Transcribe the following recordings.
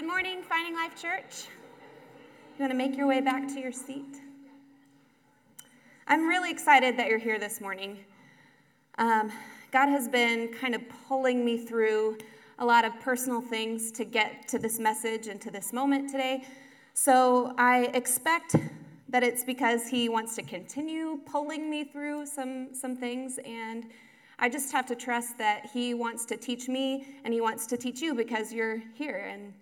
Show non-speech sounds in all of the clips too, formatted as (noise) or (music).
Good morning, Finding Life Church. You want to make your way back to your seat? I'm really excited that you're here this morning. Um, God has been kind of pulling me through a lot of personal things to get to this message and to this moment today. So I expect that it's because He wants to continue pulling me through some, some things and I just have to trust that He wants to teach me and He wants to teach you because you're here. And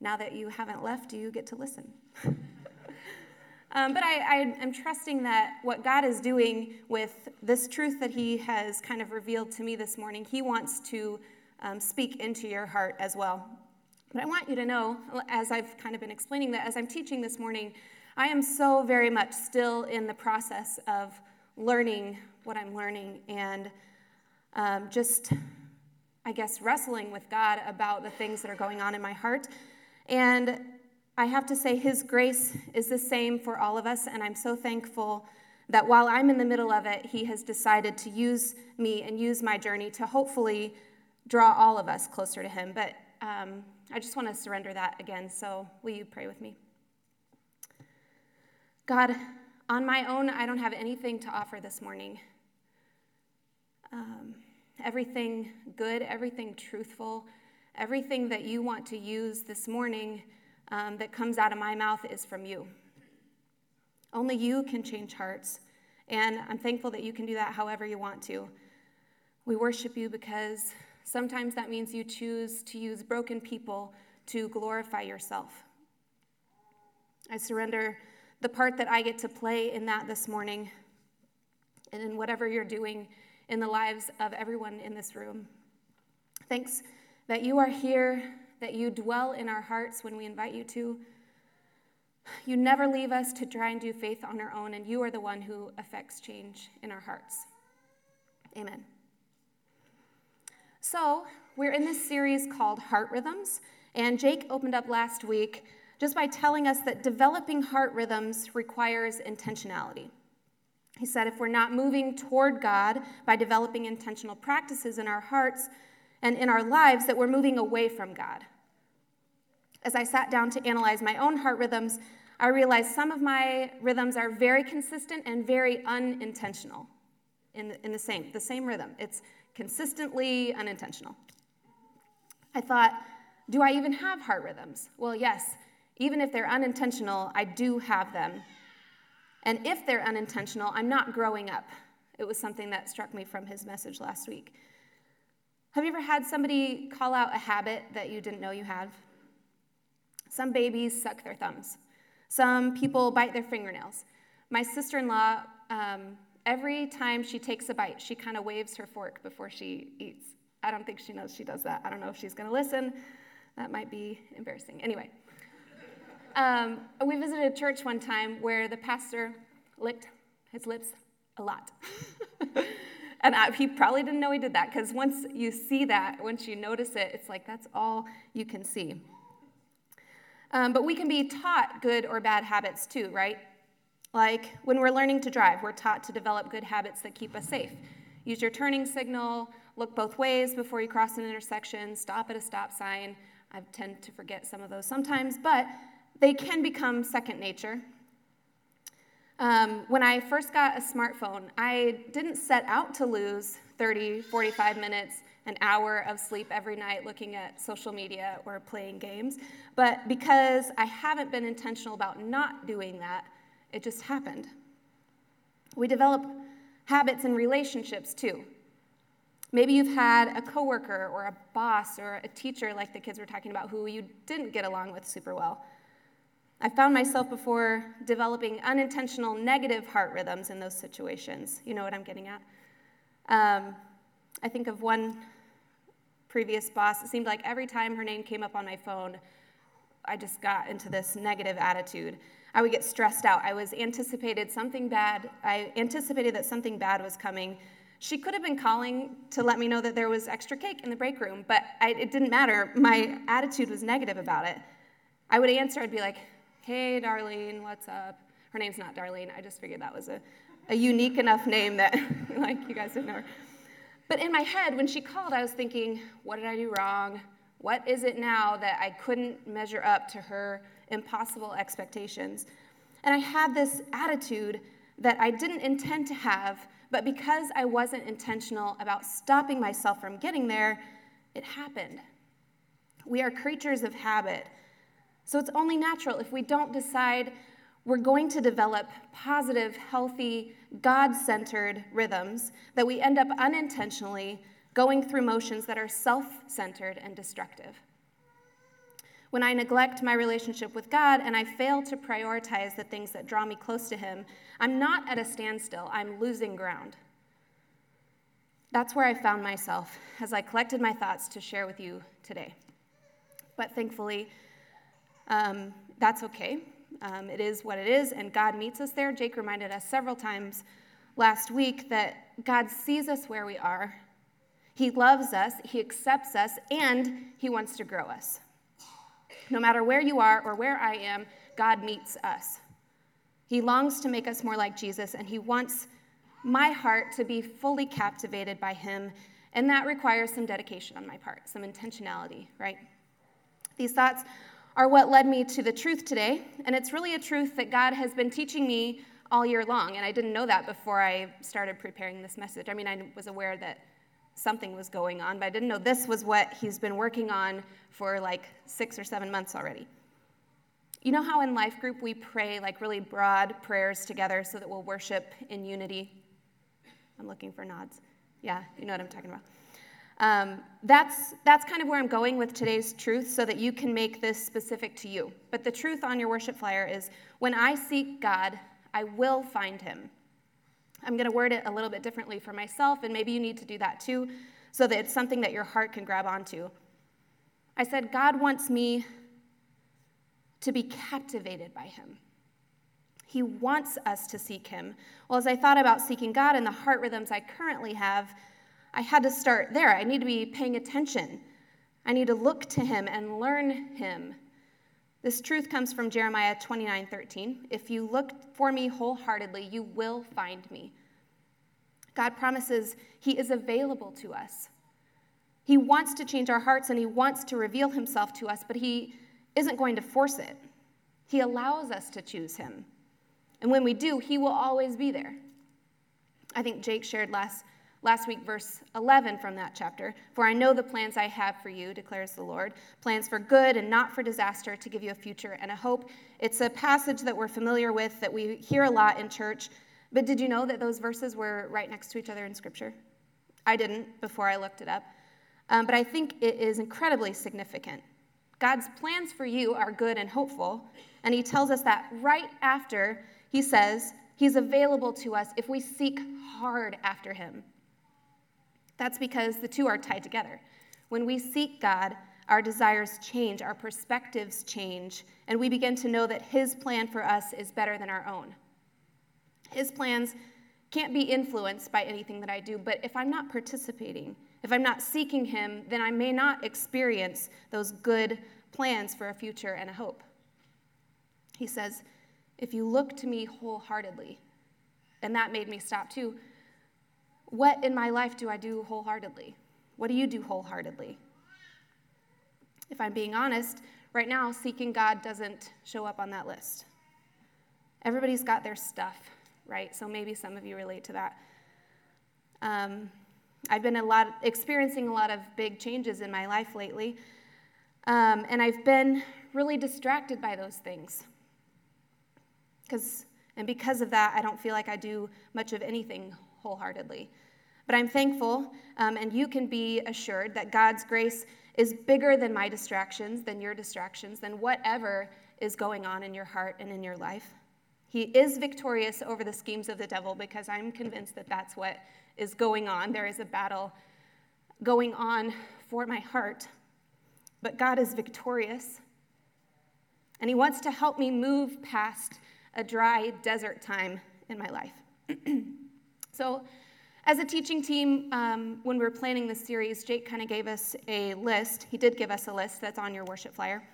now that you haven't left, you get to listen. (laughs) um, but I, I am trusting that what God is doing with this truth that He has kind of revealed to me this morning, He wants to um, speak into your heart as well. But I want you to know, as I've kind of been explaining that, as I'm teaching this morning, I am so very much still in the process of learning what I'm learning. And um, just, I guess, wrestling with God about the things that are going on in my heart. And I have to say, His grace is the same for all of us, and I'm so thankful that while I'm in the middle of it, He has decided to use me and use my journey to hopefully draw all of us closer to Him. But um, I just want to surrender that again, so will you pray with me? God, on my own, I don't have anything to offer this morning um, everything good, everything truthful, everything that you want to use this morning um, that comes out of my mouth is from you. Only you can change hearts. And I'm thankful that you can do that however you want to. We worship you because sometimes that means you choose to use broken people to glorify yourself. I surrender the part that I get to play in that this morning and in whatever you're doing in the lives of everyone in this room. Thanks that you are here, that you dwell in our hearts when we invite you to. You never leave us to try and do faith on our own, and you are the one who affects change in our hearts. Amen. So, we're in this series called Heart Rhythms, and Jake opened up last week just by telling us that developing heart rhythms requires intentionality. He said, if we're not moving toward God by developing intentional practices in our hearts and in our lives, that we're moving away from God. As I sat down to analyze my own heart rhythms, I realized some of my rhythms are very consistent and very unintentional in the, in the same, the same rhythm. It's consistently unintentional. I thought, do I even have heart rhythms? Well, yes. Even if they're unintentional, I do have them and if they're unintentional, I'm not growing up. It was something that struck me from his message last week. Have you ever had somebody call out a habit that you didn't know you had? Some babies suck their thumbs. Some people bite their fingernails. My sister in law, um, every time she takes a bite, she kind of waves her fork before she eats. I don't think she knows she does that. I don't know if she's going to listen. That might be embarrassing. Anyway, um, we visited a church one time where the pastor licked his lips a lot. (laughs) and I, he probably didn't know he did that because once you see that, once you notice it, it's like that's all you can see. Um, but we can be taught good or bad habits too, right? Like when we're learning to drive, we're taught to develop good habits that keep us safe. Use your turning signal, look both ways before you cross an intersection, stop at a stop sign. I tend to forget some of those sometimes, but they can become second nature. Um, when I first got a smartphone, I didn't set out to lose 30, 45 minutes, an hour of sleep every night looking at social media or playing games. But because I haven't been intentional about not doing that, it just happened. We develop habits in relationships too. Maybe you've had a coworker or a boss or a teacher, like the kids were talking about, who you didn't get along with super well. I found myself before developing unintentional negative heart rhythms in those situations. You know what I'm getting at? Um, I think of one previous boss. It seemed like every time her name came up on my phone, I just got into this negative attitude. I would get stressed out. I was anticipated something bad. I anticipated that something bad was coming. She could have been calling to let me know that there was extra cake in the break room, but I, it didn't matter. My attitude was negative about it. I would answer, I'd be like, hey, Darlene, what's up? Her name's not Darlene. I just figured that was a, a unique enough name that, (laughs) like, you guys didn't know her. But in my head, when she called, I was thinking, what did I do wrong? What is it now that I couldn't measure up to her impossible expectations? And I had this attitude that I didn't intend to have, but because I wasn't intentional about stopping myself from getting there, it happened. We are creatures of habit. So it's only natural if we don't decide we're going to develop positive, healthy, God centered rhythms that we end up unintentionally going through motions that are self centered and destructive. When I neglect my relationship with God and I fail to prioritize the things that draw me close to Him, I'm not at a standstill, I'm losing ground. That's where I found myself as I collected my thoughts to share with you today. But thankfully, um, that's okay. Um, it is what it is, and God meets us there. Jake reminded us several times last week that God sees us where we are. He loves us, He accepts us, and He wants to grow us. No matter where you are or where I am, God meets us. He longs to make us more like Jesus, and He wants my heart to be fully captivated by Him, and that requires some dedication on my part, some intentionality, right? These thoughts are what led me to the truth today, and it's really a truth that God has been teaching me all year long, and I didn't know that before I started preparing this message. I mean, I was aware that something was going on, but I didn't know this was what he's been working on for like six or seven months already. You know how in life group we pray like really broad prayers together so that we'll worship in unity? I'm looking for nods. Yeah, you know what I'm talking about. Um, that's, that's kind of where I'm going with today's truth so that you can make this specific to you. But the truth on your worship flyer is when I seek God, I will find him. I'm going to word it a little bit differently for myself, and maybe you need to do that too, so that it's something that your heart can grab onto. I said, God wants me to be captivated by him. He wants us to seek him. Well, as I thought about seeking God and the heart rhythms I currently have, I had to start there. I need to be paying attention. I need to look to him and learn him. This truth comes from Jeremiah 29 13. If you look for me wholeheartedly, you will find me. God promises he is available to us. He wants to change our hearts and he wants to reveal himself to us, but he isn't going to force it. He allows us to choose him. And when we do, he will always be there. I think Jake shared last Last week, verse 11 from that chapter For I know the plans I have for you, declares the Lord plans for good and not for disaster, to give you a future and a hope. It's a passage that we're familiar with, that we hear a lot in church. But did you know that those verses were right next to each other in Scripture? I didn't before I looked it up. Um, but I think it is incredibly significant. God's plans for you are good and hopeful. And He tells us that right after He says He's available to us if we seek hard after Him. That's because the two are tied together. When we seek God, our desires change, our perspectives change, and we begin to know that His plan for us is better than our own. His plans can't be influenced by anything that I do, but if I'm not participating, if I'm not seeking Him, then I may not experience those good plans for a future and a hope. He says, If you look to me wholeheartedly, and that made me stop too what in my life do I do wholeheartedly? What do you do wholeheartedly? If I'm being honest, right now, seeking God doesn't show up on that list. Everybody's got their stuff, right? So maybe some of you relate to that. Um, I've been a lot, experiencing a lot of big changes in my life lately, um, and I've been really distracted by those things. Because, and because of that, I don't feel like I do much of anything wholeheartedly. But I'm thankful, um, and you can be assured that God's grace is bigger than my distractions, than your distractions, than whatever is going on in your heart and in your life. He is victorious over the schemes of the devil because I'm convinced that that's what is going on. There is a battle going on for my heart. But God is victorious. And He wants to help me move past a dry desert time in my life. (clears throat) So, as a teaching team, um, when we were planning this series, Jake kind of gave us a list. He did give us a list that's on your worship flyer.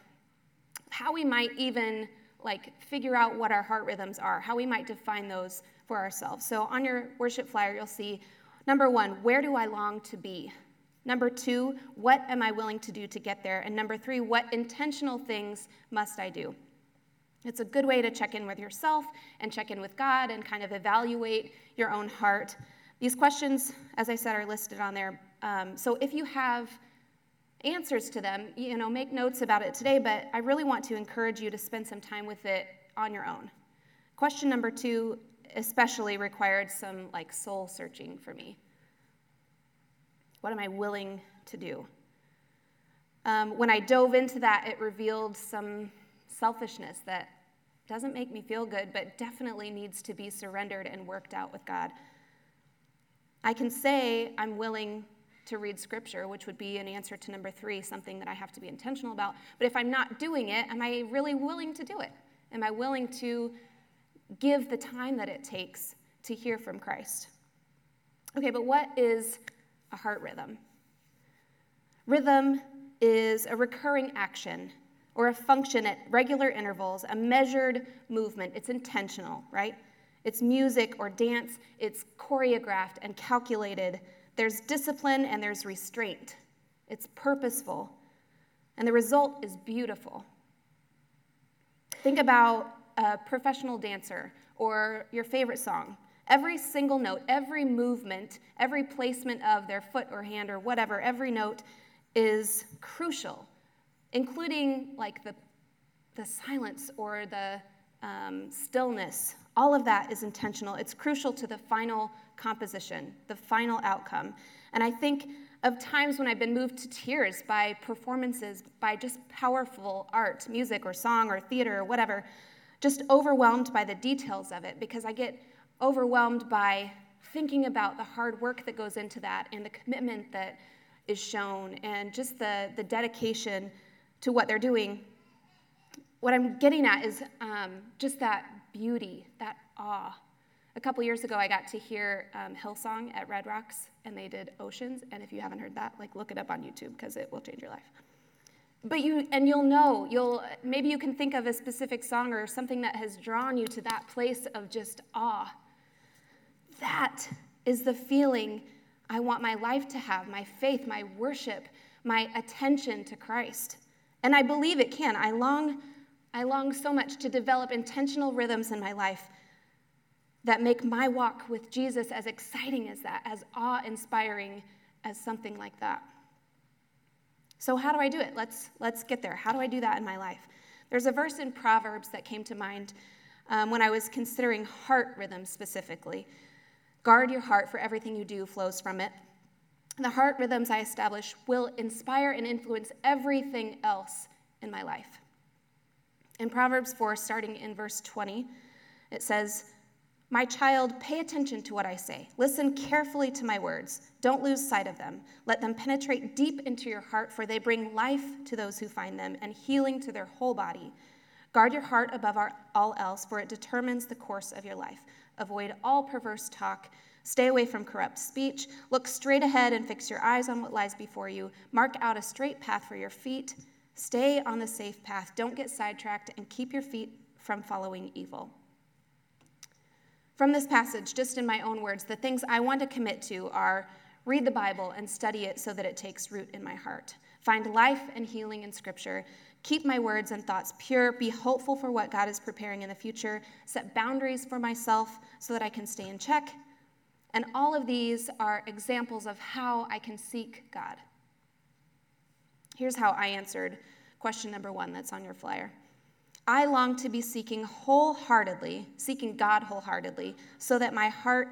How we might even like figure out what our heart rhythms are, how we might define those for ourselves. So on your worship flyer, you'll see number one, where do I long to be? Number two, what am I willing to do to get there? And number three, what intentional things must I do? It's a good way to check in with yourself and check in with God and kind of evaluate your own heart. These questions, as I said, are listed on there. Um, so if you have answers to them, you know, make notes about it today, but I really want to encourage you to spend some time with it on your own. Question number two especially required some like soul searching for me. What am I willing to do? Um, when I dove into that, it revealed some selfishness that doesn't make me feel good, but definitely needs to be surrendered and worked out with God. I can say I'm willing to read scripture, which would be an answer to number three, something that I have to be intentional about. But if I'm not doing it, am I really willing to do it? Am I willing to give the time that it takes to hear from Christ? Okay, but what is a heart rhythm? Rhythm is a recurring action or a function at regular intervals, a measured movement. It's intentional, right? It's music or dance, it's choreographed and calculated. There's discipline and there's restraint. It's purposeful. And the result is beautiful. Think about a professional dancer or your favorite song. Every single note, every movement, every placement of their foot or hand or whatever, every note is crucial including like the, the silence or the um, stillness. All of that is intentional. It's crucial to the final composition, the final outcome. And I think of times when I've been moved to tears by performances, by just powerful art, music or song or theater or whatever, just overwhelmed by the details of it because I get overwhelmed by thinking about the hard work that goes into that and the commitment that is shown and just the, the dedication to what they're doing. What I'm getting at is um, just that beauty, that awe. A couple years ago, I got to hear um, Hillsong at Red Rocks, and they did Oceans. And if you haven't heard that, like look it up on YouTube because it will change your life. But you and you'll know you'll maybe you can think of a specific song or something that has drawn you to that place of just awe. That is the feeling I want my life to have, my faith, my worship, my attention to Christ. And I believe it can. I long, I long so much to develop intentional rhythms in my life that make my walk with Jesus as exciting as that, as awe inspiring as something like that. So, how do I do it? Let's, let's get there. How do I do that in my life? There's a verse in Proverbs that came to mind um, when I was considering heart rhythms specifically. Guard your heart, for everything you do flows from it. The heart rhythms I establish will inspire and influence everything else in my life. In Proverbs 4, starting in verse 20, it says, My child, pay attention to what I say. Listen carefully to my words. Don't lose sight of them. Let them penetrate deep into your heart, for they bring life to those who find them and healing to their whole body. Guard your heart above all else, for it determines the course of your life. Avoid all perverse talk Stay away from corrupt speech. Look straight ahead and fix your eyes on what lies before you. Mark out a straight path for your feet. Stay on the safe path. Don't get sidetracked and keep your feet from following evil. From this passage, just in my own words, the things I want to commit to are read the Bible and study it so that it takes root in my heart. Find life and healing in Scripture. Keep my words and thoughts pure. Be hopeful for what God is preparing in the future. Set boundaries for myself so that I can stay in check and all of these are examples of how I can seek God. Here's how I answered question number one that's on your flyer. I long to be seeking wholeheartedly, seeking God wholeheartedly, so that my heart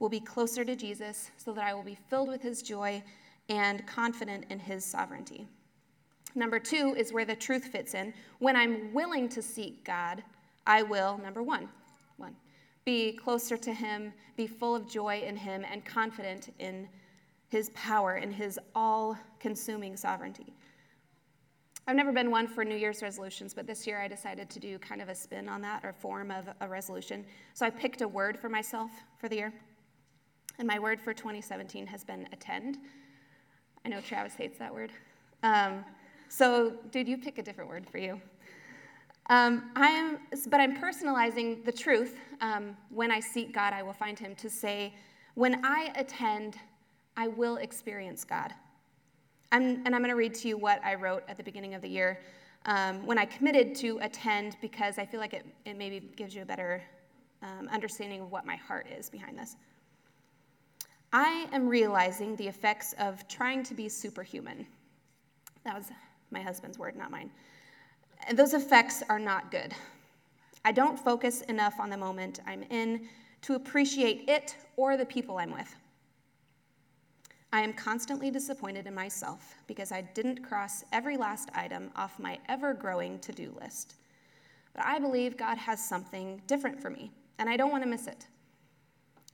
will be closer to Jesus, so that I will be filled with his joy and confident in his sovereignty. Number two is where the truth fits in. When I'm willing to seek God, I will, number one, one, be closer to Him, be full of joy in Him, and confident in His power and His all consuming sovereignty. I've never been one for New Year's resolutions, but this year I decided to do kind of a spin on that or form of a resolution. So I picked a word for myself for the year. And my word for 2017 has been attend. I know Travis hates that word. Um, so, dude, you pick a different word for you. Um, I am, but I'm personalizing the truth. Um, when I seek God, I will find Him to say, when I attend, I will experience God. I'm, and I'm going to read to you what I wrote at the beginning of the year um, when I committed to attend because I feel like it, it maybe gives you a better um, understanding of what my heart is behind this. I am realizing the effects of trying to be superhuman. That was my husband's word, not mine. And those effects are not good. I don't focus enough on the moment I'm in to appreciate it or the people I'm with. I am constantly disappointed in myself because I didn't cross every last item off my ever growing to do list. But I believe God has something different for me, and I don't want to miss it.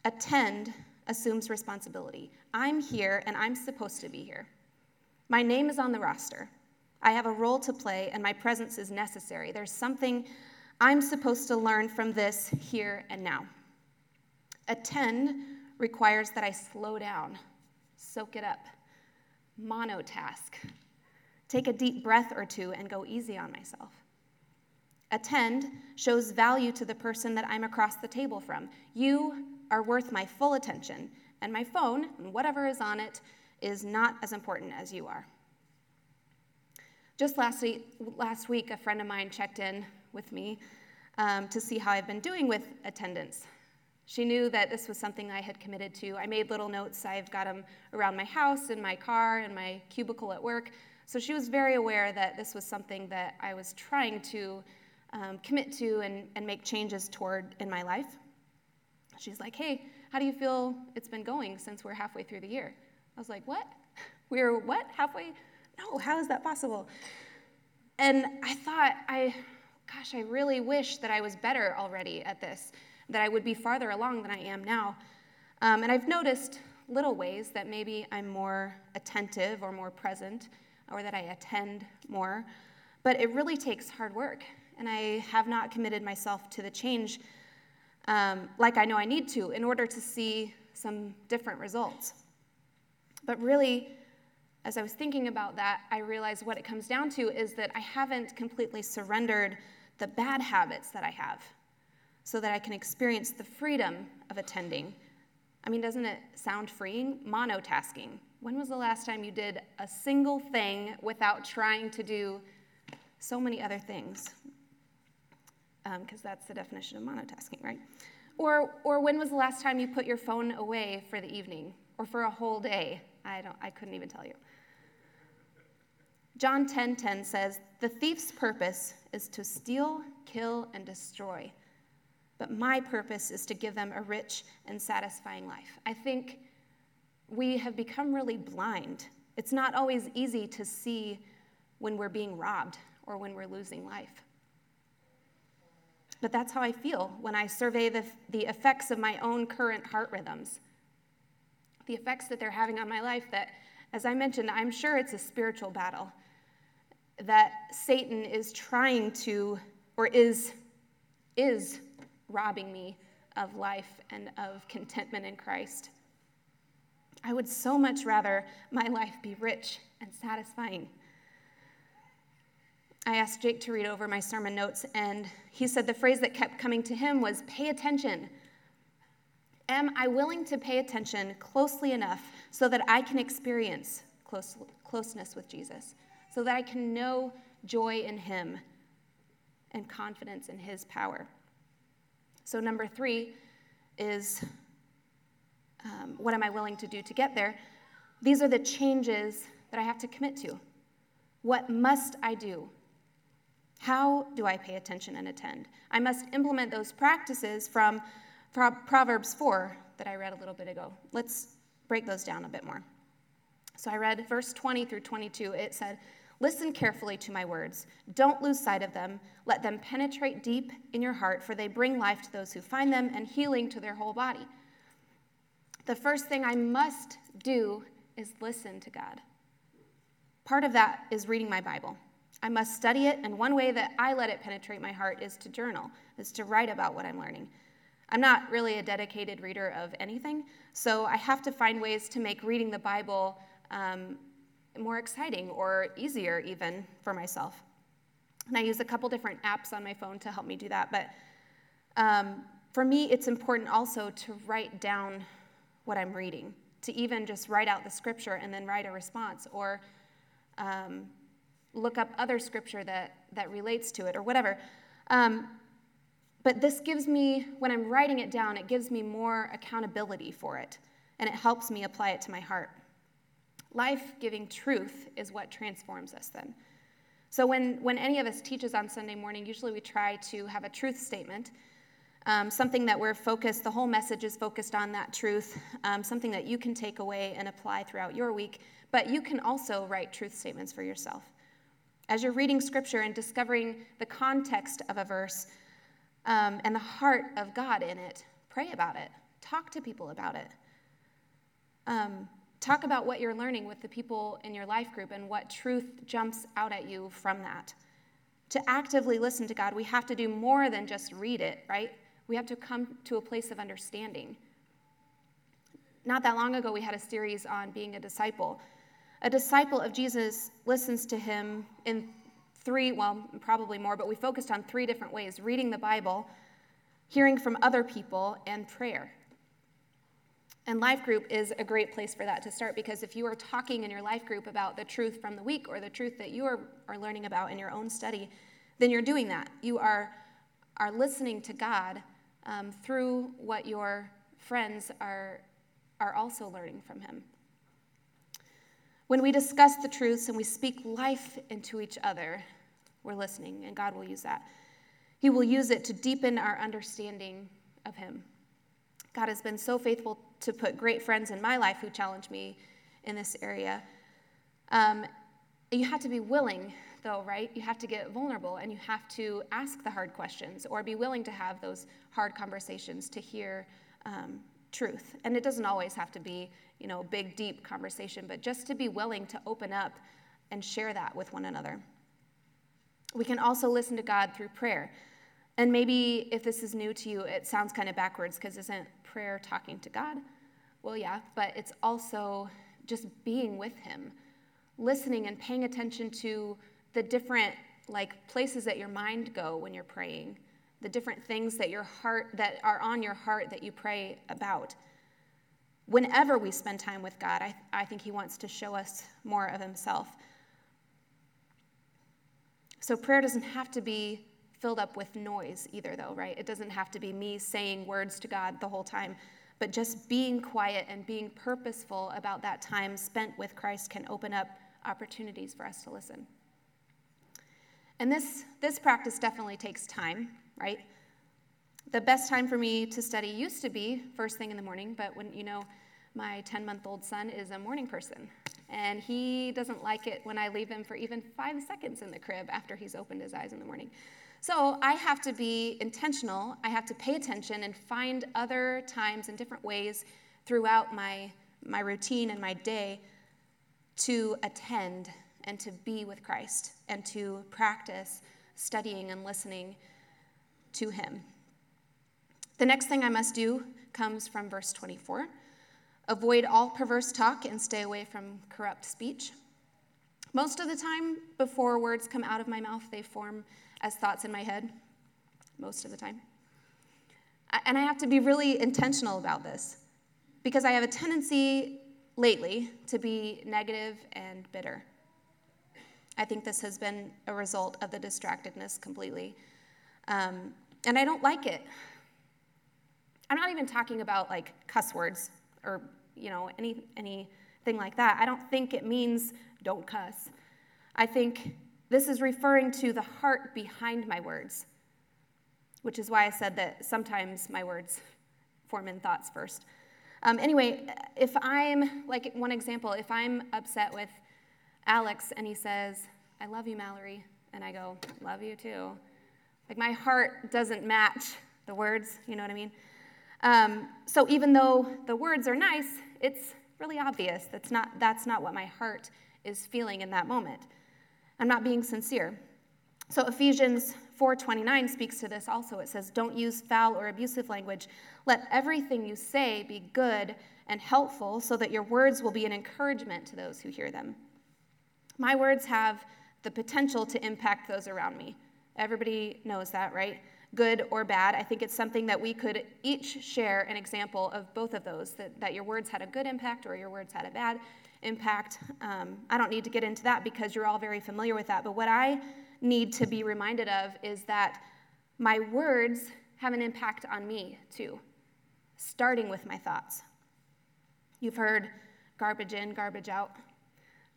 Attend assumes responsibility. I'm here, and I'm supposed to be here. My name is on the roster. I have a role to play, and my presence is necessary. There's something I'm supposed to learn from this here and now. Attend requires that I slow down soak it up. Monotask. Take a deep breath or two and go easy on myself. Attend shows value to the person that I'm across the table from. You are worth my full attention, and my phone and whatever is on it is not as important as you are. Just last week, last week a friend of mine checked in with me um, to see how I've been doing with attendance. She knew that this was something I had committed to. I made little notes. I've got them around my house, in my car, in my cubicle at work. So she was very aware that this was something that I was trying to um, commit to and, and make changes toward in my life. She's like, hey, how do you feel it's been going since we're halfway through the year? I was like, what? (laughs) We're what? Halfway? No, how is that possible? And I thought, I, gosh, I really wish that I was better already at this that I would be farther along than I am now. Um, and I've noticed little ways that maybe I'm more attentive or more present or that I attend more. But it really takes hard work. And I have not committed myself to the change um, like I know I need to in order to see some different results. But really, as I was thinking about that, I realized what it comes down to is that I haven't completely surrendered the bad habits that I have so that I can experience the freedom of attending. I mean, doesn't it sound freeing? Monotasking. When was the last time you did a single thing without trying to do so many other things? Because um, that's the definition of monotasking, right? Or, or when was the last time you put your phone away for the evening or for a whole day? I, don't, I couldn't even tell you. John 10:10 10, 10 says, "The thief's purpose is to steal, kill, and destroy but my purpose is to give them a rich and satisfying life. I think we have become really blind. It's not always easy to see when we're being robbed or when we're losing life. But that's how I feel when I survey the, the effects of my own current heart rhythms, the effects that they're having on my life. That, as I mentioned, I'm sure it's a spiritual battle that Satan is trying to, or is, is robbing me of life and of contentment in Christ. I would so much rather my life be rich and satisfying. I asked Jake to read over my sermon notes, and he said the phrase that kept coming to him was pay attention. Am I willing to pay attention closely enough so that I can experience close, closeness with Jesus, so that I can know joy in him and confidence in his power? So, number three is um, what am I willing to do to get there? These are the changes that I have to commit to. What must I do? How do I pay attention and attend? I must implement those practices from Proverbs 4 that I read a little bit ago. Let's break those down a bit more. So I read verse 20 through 22. It said, Listen carefully to my words. Don't lose sight of them. Let them penetrate deep in your heart, for they bring life to those who find them and healing to their whole body. The first thing I must do is listen to God. Part of that is reading my Bible. I must study it, and one way that I let it penetrate my heart is to journal, is to write about what I'm learning. I'm not really a dedicated reader of anything, so I have to find ways to make reading the Bible um, more exciting or easier even for myself. And I use a couple different apps on my phone to help me do that. But um, for me, it's important also to write down what I'm reading, to even just write out the scripture and then write a response, or um, look up other scripture that, that relates to it or whatever. Um, but this gives me, when I'm writing it down, it gives me more accountability for it, and it helps me apply it to my heart. Life giving truth is what transforms us then. So, when, when any of us teaches on Sunday morning, usually we try to have a truth statement, um, something that we're focused, the whole message is focused on that truth, um, something that you can take away and apply throughout your week, but you can also write truth statements for yourself. As you're reading scripture and discovering the context of a verse um, and the heart of God in it, pray about it, talk to people about it. Um, Talk about what you're learning with the people in your life group and what truth jumps out at you from that. To actively listen to God, we have to do more than just read it, right? We have to come to a place of understanding. Not that long ago, we had a series on being a disciple. A disciple of Jesus listens to him in three, well, probably more, but we focused on three different ways reading the Bible, hearing from other people, and prayer. And life group is a great place for that to start because if you are talking in your life group about the truth from the week or the truth that you are, are learning about in your own study, then you're doing that. You are, are listening to God um, through what your friends are, are also learning from Him. When we discuss the truths and we speak life into each other, we're listening, and God will use that. He will use it to deepen our understanding of Him. God has been so faithful to put great friends in my life who challenge me in this area. Um, you have to be willing, though, right? You have to get vulnerable and you have to ask the hard questions or be willing to have those hard conversations to hear um, truth. And it doesn't always have to be, you know, big, deep conversation, but just to be willing to open up and share that with one another. We can also listen to God through prayer. And maybe if this is new to you, it sounds kind of backwards because isn't prayer talking to God? Well, yeah, but it's also just being with Him, listening and paying attention to the different like places that your mind go when you're praying, the different things that your heart that are on your heart that you pray about. Whenever we spend time with God, I, I think He wants to show us more of Himself. So prayer doesn't have to be filled up with noise either, though, right? It doesn't have to be me saying words to God the whole time, but just being quiet and being purposeful about that time spent with Christ can open up opportunities for us to listen. And this, this practice definitely takes time, right? The best time for me to study used to be first thing in the morning, but when, you know, my 10 month old son is a morning person. And he doesn't like it when I leave him for even five seconds in the crib after he's opened his eyes in the morning. So I have to be intentional. I have to pay attention and find other times and different ways throughout my, my routine and my day to attend and to be with Christ and to practice studying and listening to Him. The next thing I must do comes from verse 24 avoid all perverse talk and stay away from corrupt speech. Most of the time, before words come out of my mouth, they form as thoughts in my head most of the time. And I have to be really intentional about this because I have a tendency lately to be negative and bitter. I think this has been a result of the distractedness completely. Um, and I don't like it. I'm not even talking about like cuss words or, you know, any, anything like that. I don't think it means don't cuss. I think this is referring to the heart behind my words, which is why I said that sometimes my words (laughs) form in thoughts first. Um, anyway, if I'm, like one example, if I'm upset with Alex and he says, I love you, Mallory, and I go, love you too, like my heart doesn't match the words, you know what I mean? Um, so even though the words are nice, it's really obvious that's not, that's not what my heart is feeling in that moment. I'm not being sincere. So Ephesians 4:29 speaks to this also. It says, "Don't use foul or abusive language. Let everything you say be good and helpful so that your words will be an encouragement to those who hear them." My words have the potential to impact those around me. Everybody knows that, right? Good or bad. I think it's something that we could each share an example of both of those that, that your words had a good impact or your words had a bad. Impact. Um, I don't need to get into that because you're all very familiar with that. But what I need to be reminded of is that my words have an impact on me too, starting with my thoughts. You've heard garbage in, garbage out.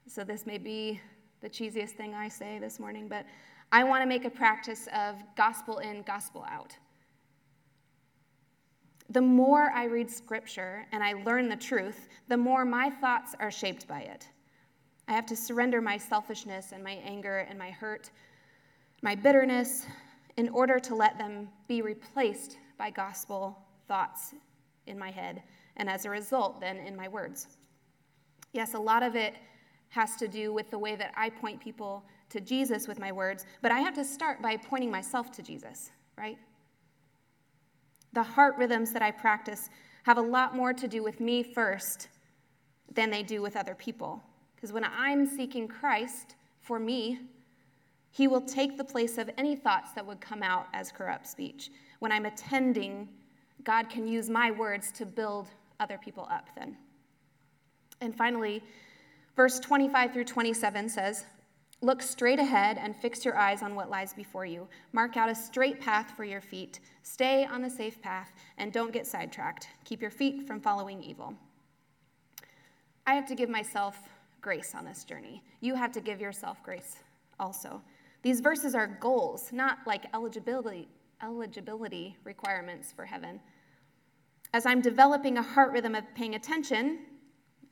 So this may be the cheesiest thing I say this morning, but I want to make a practice of gospel in, gospel out. The more I read scripture and I learn the truth, the more my thoughts are shaped by it. I have to surrender my selfishness and my anger and my hurt, my bitterness, in order to let them be replaced by gospel thoughts in my head, and as a result, then in my words. Yes, a lot of it has to do with the way that I point people to Jesus with my words, but I have to start by pointing myself to Jesus, right? The heart rhythms that I practice have a lot more to do with me first than they do with other people. Because when I'm seeking Christ for me, he will take the place of any thoughts that would come out as corrupt speech. When I'm attending, God can use my words to build other people up then. And finally, verse 25 through 27 says, Look straight ahead and fix your eyes on what lies before you. Mark out a straight path for your feet. Stay on the safe path and don't get sidetracked. Keep your feet from following evil. I have to give myself grace on this journey. You have to give yourself grace also. These verses are goals, not like eligibility, eligibility requirements for heaven. As I'm developing a heart rhythm of paying attention,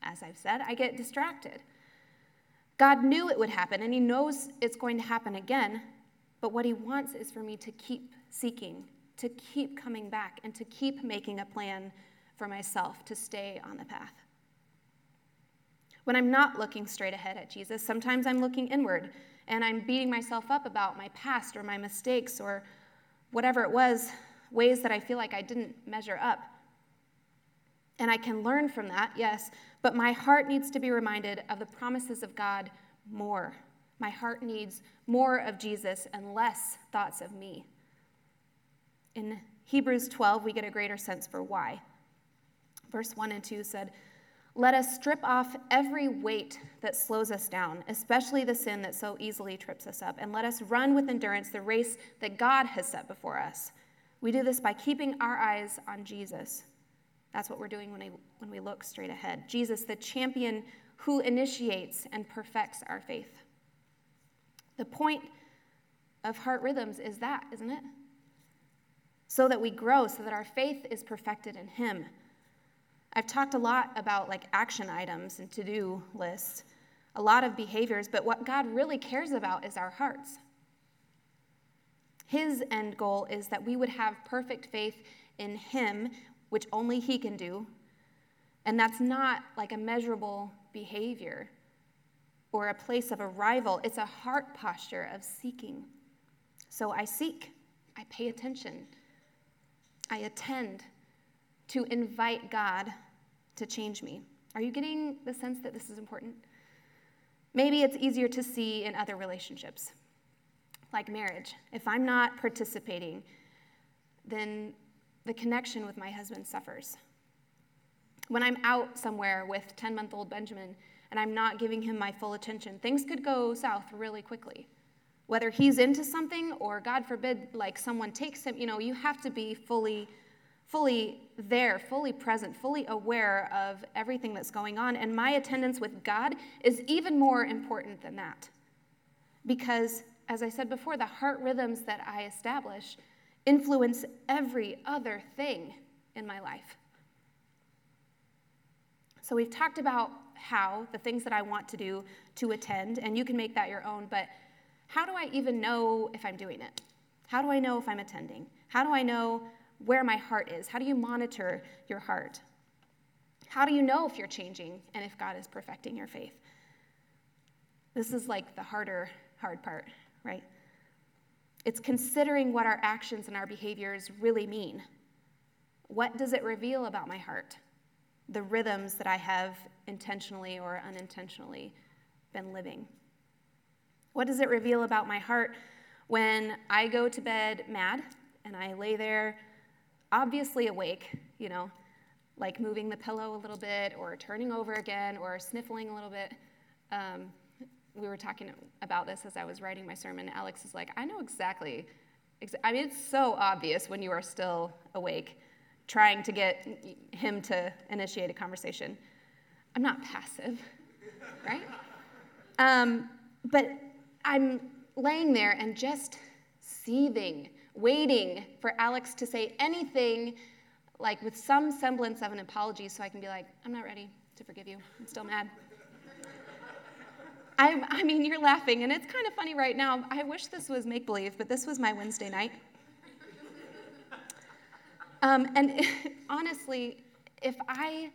as I've said, I get distracted. God knew it would happen, and He knows it's going to happen again. But what He wants is for me to keep seeking, to keep coming back, and to keep making a plan for myself to stay on the path. When I'm not looking straight ahead at Jesus, sometimes I'm looking inward and I'm beating myself up about my past or my mistakes or whatever it was, ways that I feel like I didn't measure up. And I can learn from that, yes, but my heart needs to be reminded of the promises of God more. My heart needs more of Jesus and less thoughts of me. In Hebrews 12, we get a greater sense for why. Verse 1 and 2 said, Let us strip off every weight that slows us down, especially the sin that so easily trips us up, and let us run with endurance the race that God has set before us. We do this by keeping our eyes on Jesus that's what we're doing when, I, when we look straight ahead. Jesus, the champion who initiates and perfects our faith. The point of heart rhythms is that, isn't it? So that we grow, so that our faith is perfected in Him. I've talked a lot about like action items and to do lists, a lot of behaviors, but what God really cares about is our hearts. His end goal is that we would have perfect faith in Him, which only He can do. And that's not like a measurable behavior or a place of arrival, it's a heart posture of seeking. So I seek, I pay attention, I attend to invite God to change me. Are you getting the sense that this is important? Maybe it's easier to see in other relationships, like marriage. If I'm not participating, then the connection with my husband suffers. When I'm out somewhere with 10 month old Benjamin and I'm not giving him my full attention, things could go south really quickly. Whether he's into something or, God forbid, like someone takes him, you know, you have to be fully, fully there, fully present, fully aware of everything that's going on. And my attendance with God is even more important than that. Because, as I said before, the heart rhythms that I establish influence every other thing in my life. So we've talked about how, the things that I want to do to attend, and you can make that your own, but how do I even know if I'm doing it? How do I know if I'm attending? How do I know where my heart is? How do you monitor your heart? How do you know if you're changing and if God is perfecting your faith? This is like the harder, hard part, right? It's considering what our actions and our behaviors really mean. What does it reveal about my heart? The rhythms that I have intentionally or unintentionally been living. What does it reveal about my heart when I go to bed mad and I lay there obviously awake, you know, like moving the pillow a little bit or turning over again or sniffling a little bit. Um, we were talking about this as I was writing my sermon. Alex is like, I know exactly. Ex- I mean, it's so obvious when you are still awake, trying to get him to initiate a conversation. I'm not passive, (laughs) right? Um, but I'm laying there and just seething, waiting for Alex to say anything like with some semblance of an apology so I can be like, I'm not ready to forgive you. I'm still mad. I, I mean, you're laughing, and it's kind of funny right now. I wish this was make believe, but this was my Wednesday night. Um, and (laughs) honestly, if I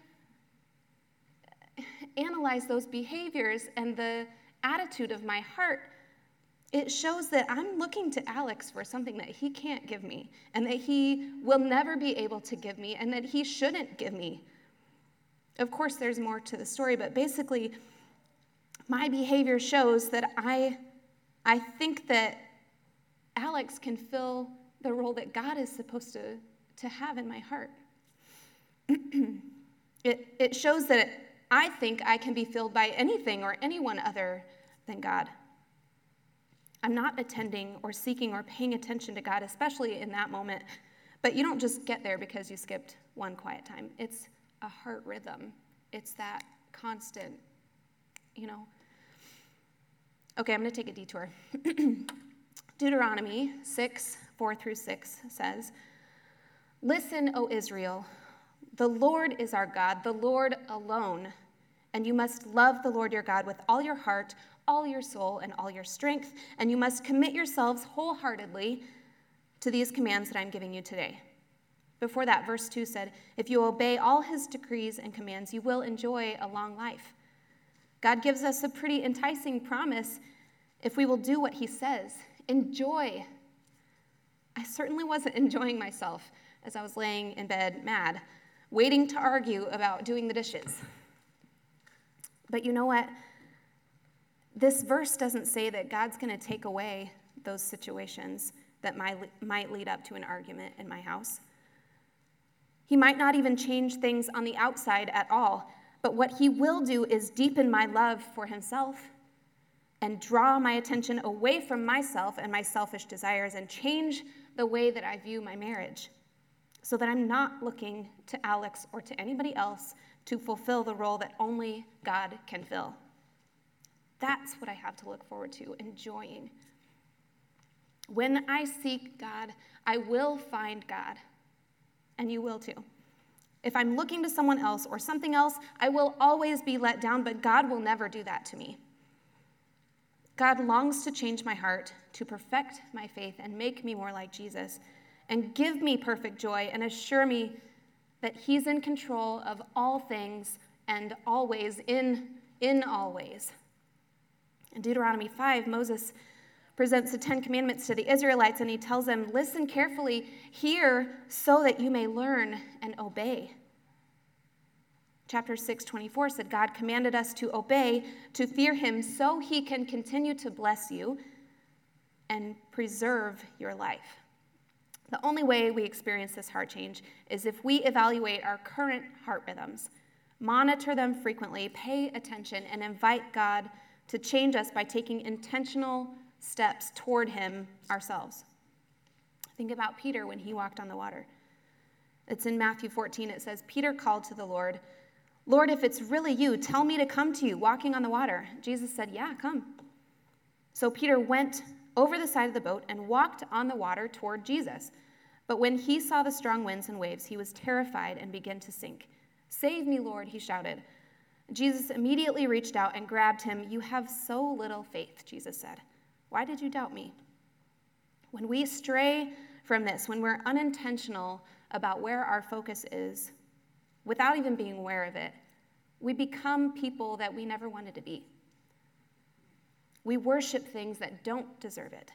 analyze those behaviors and the attitude of my heart, it shows that I'm looking to Alex for something that he can't give me, and that he will never be able to give me, and that he shouldn't give me. Of course, there's more to the story, but basically, my behavior shows that I, I think that Alex can fill the role that God is supposed to, to have in my heart. (clears throat) it, it shows that I think I can be filled by anything or anyone other than God. I'm not attending or seeking or paying attention to God, especially in that moment. But you don't just get there because you skipped one quiet time. It's a heart rhythm, it's that constant, you know. Okay, I'm going to take a detour. (clears throat) Deuteronomy 6, 4 through 6 says, Listen, O Israel, the Lord is our God, the Lord alone. And you must love the Lord your God with all your heart, all your soul, and all your strength. And you must commit yourselves wholeheartedly to these commands that I'm giving you today. Before that, verse 2 said, If you obey all his decrees and commands, you will enjoy a long life. God gives us a pretty enticing promise if we will do what he says. Enjoy. I certainly wasn't (laughs) enjoying myself as I was laying in bed mad, waiting to argue about doing the dishes. But you know what? This verse doesn't say that God's going to take away those situations that might, lead up to an argument in my house. He might not even change things on the outside at all, but what he will do is deepen my love for himself and draw my attention away from myself and my selfish desires and change the way that I view my marriage so that I'm not looking to Alex or to anybody else to fulfill the role that only God can fill. That's what I have to look forward to, enjoying. When I seek God, I will find God, and you will too. If I'm looking to someone else or something else, I will always be let down, but God will never do that to me. God longs to change my heart, to perfect my faith, and make me more like Jesus, and give me perfect joy, and assure me that He's in control of all things and always, in, in all ways. In Deuteronomy 5, Moses presents the Ten Commandments to the Israelites, and he tells them, Listen carefully, hear, so that you may learn and obey. Chapter 6, 24 said, God commanded us to obey, to fear him, so he can continue to bless you and preserve your life. The only way we experience this heart change is if we evaluate our current heart rhythms, monitor them frequently, pay attention, and invite God to change us by taking intentional steps toward Him ourselves. Think about Peter when he walked on the water. It's in Matthew 14. It says, Peter called to the Lord, Lord, if it's really you, tell me to come to you walking on the water. Jesus said, Yeah, come. So Peter went over the side of the boat and walked on the water toward Jesus. But when he saw the strong winds and waves, he was terrified and began to sink. Save me, Lord, he shouted. Jesus immediately reached out and grabbed him. You have so little faith, Jesus said. Why did you doubt me? When we stray from this, when we're unintentional about where our focus is, without even being aware of it, we become people that we never wanted to be. We worship things that don't deserve it.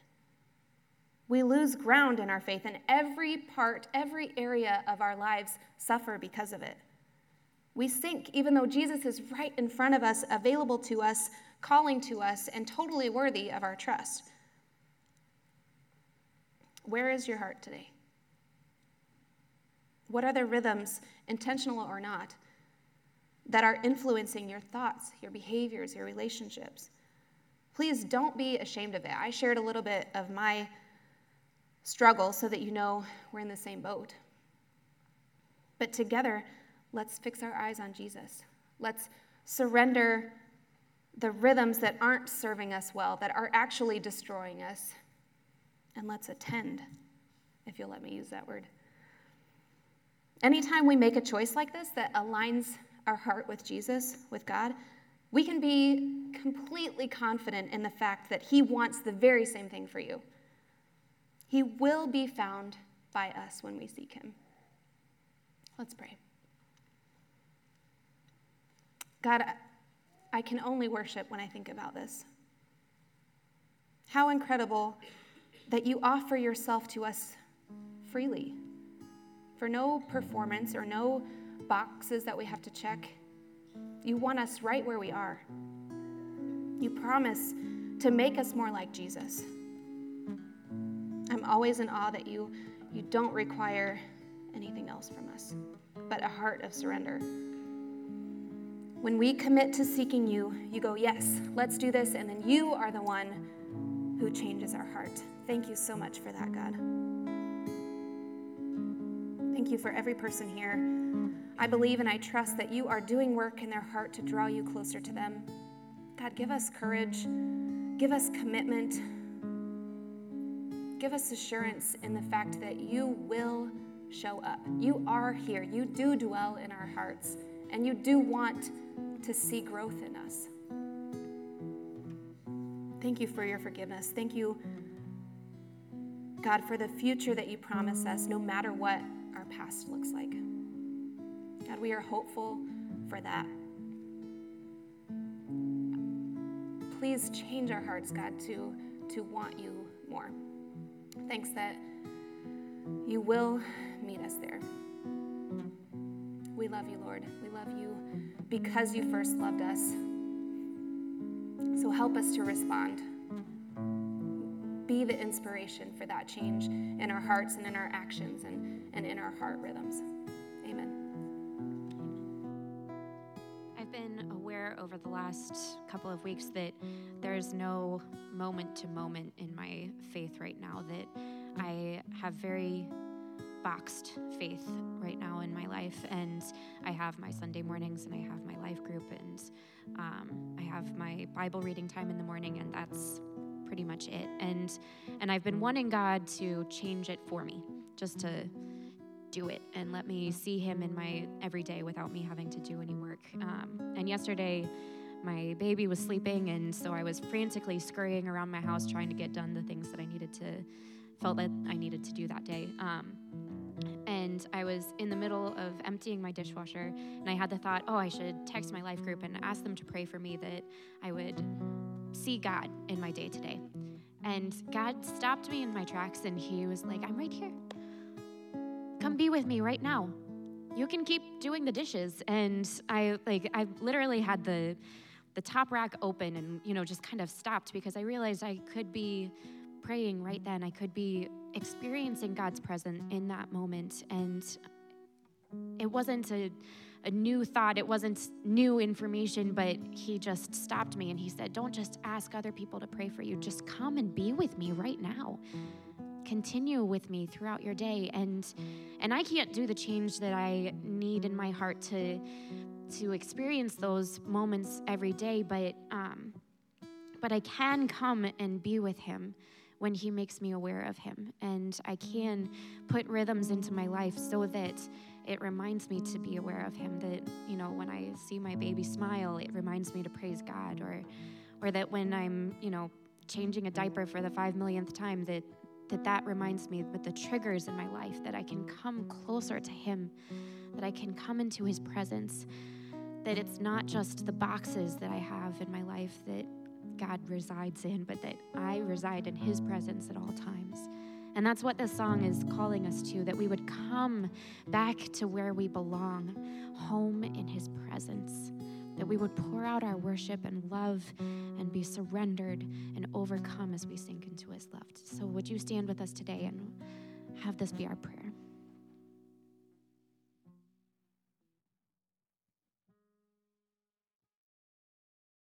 We lose ground in our faith, and every part, every area of our lives suffer because of it. We sink, even though Jesus is right in front of us, available to us, calling to us, and totally worthy of our trust. Where is your heart today? What are the rhythms, intentional or not, that are influencing your thoughts, your behaviors, your relationships? Please don't be ashamed of it. I shared a little bit of my struggle so that you know we're in the same boat. But together, let's fix our eyes on Jesus. Let's surrender the rhythms that aren't serving us well, that are actually destroying us, and let's attend, if you'll let me use that word. Anytime we make a choice like this that aligns our heart with Jesus, with God, we can be completely confident in the fact that He wants the very same thing for you. He will be found by us when we seek Him. Let's pray. God, I can only worship when I think about this. How incredible that you offer yourself to us freely for no performance or no boxes that we have to check. You want us right where we are. You promise to make us more like Jesus. I'm always in awe that you, you don't require anything else from us but a heart of surrender. When we commit to seeking you, you go, Yes, let's do this. And then you are the one who changes our heart. Thank you so much for that, God. Thank you for every person here. I believe and I trust that you are doing work in their heart to draw you closer to them. God, give us courage, give us commitment, give us assurance in the fact that you will show up. You are here, you do dwell in our hearts, and you do want to see growth in us. Thank you for your forgiveness. Thank you, God, for the future that you promise us, no matter what our past looks like. God, we are hopeful for that. Please change our hearts, God, to, to want you more. Thanks that you will meet us there. We love you, Lord. Love you because you first loved us. So help us to respond. Be the inspiration for that change in our hearts and in our actions and, and in our heart rhythms. Amen. I've been aware over the last couple of weeks that there's no moment to moment in my faith right now, that I have very boxed faith right now in my life. And I have my Sunday mornings and I have my life group and um, I have my Bible reading time in the morning, and that's pretty much it. And and I've been wanting God to change it for me, just to do it and let me see Him in my everyday without me having to do any work. Um, and yesterday. My baby was sleeping, and so I was frantically scurrying around my house trying to get done the things that I needed to, felt that I needed to do that day. Um, and I was in the middle of emptying my dishwasher, and I had the thought, oh, I should text my life group and ask them to pray for me that I would see God in my day today. And God stopped me in my tracks, and He was like, I'm right here. Come be with me right now. You can keep doing the dishes. And I like I literally had the the top rack open and you know just kind of stopped because I realized I could be praying right then. I could be experiencing God's presence in that moment. And it wasn't a, a new thought, it wasn't new information, but He just stopped me and He said, Don't just ask other people to pray for you, just come and be with me right now. Continue with me throughout your day. And and I can't do the change that I need in my heart to to experience those moments every day, but um, but I can come and be with him when He makes me aware of Him. And I can put rhythms into my life so that it reminds me to be aware of Him. That, you know, when I see my baby smile, it reminds me to praise God. Or, or that when I'm, you know, changing a diaper for the five millionth time, that that that reminds me with the triggers in my life that I can come closer to him, that I can come into his presence, that it's not just the boxes that I have in my life that God resides in, but that I reside in His presence at all times. And that's what this song is calling us to that we would come back to where we belong, home in His presence. That we would pour out our worship and love and be surrendered and overcome as we sink into His love. So, would you stand with us today and have this be our prayer?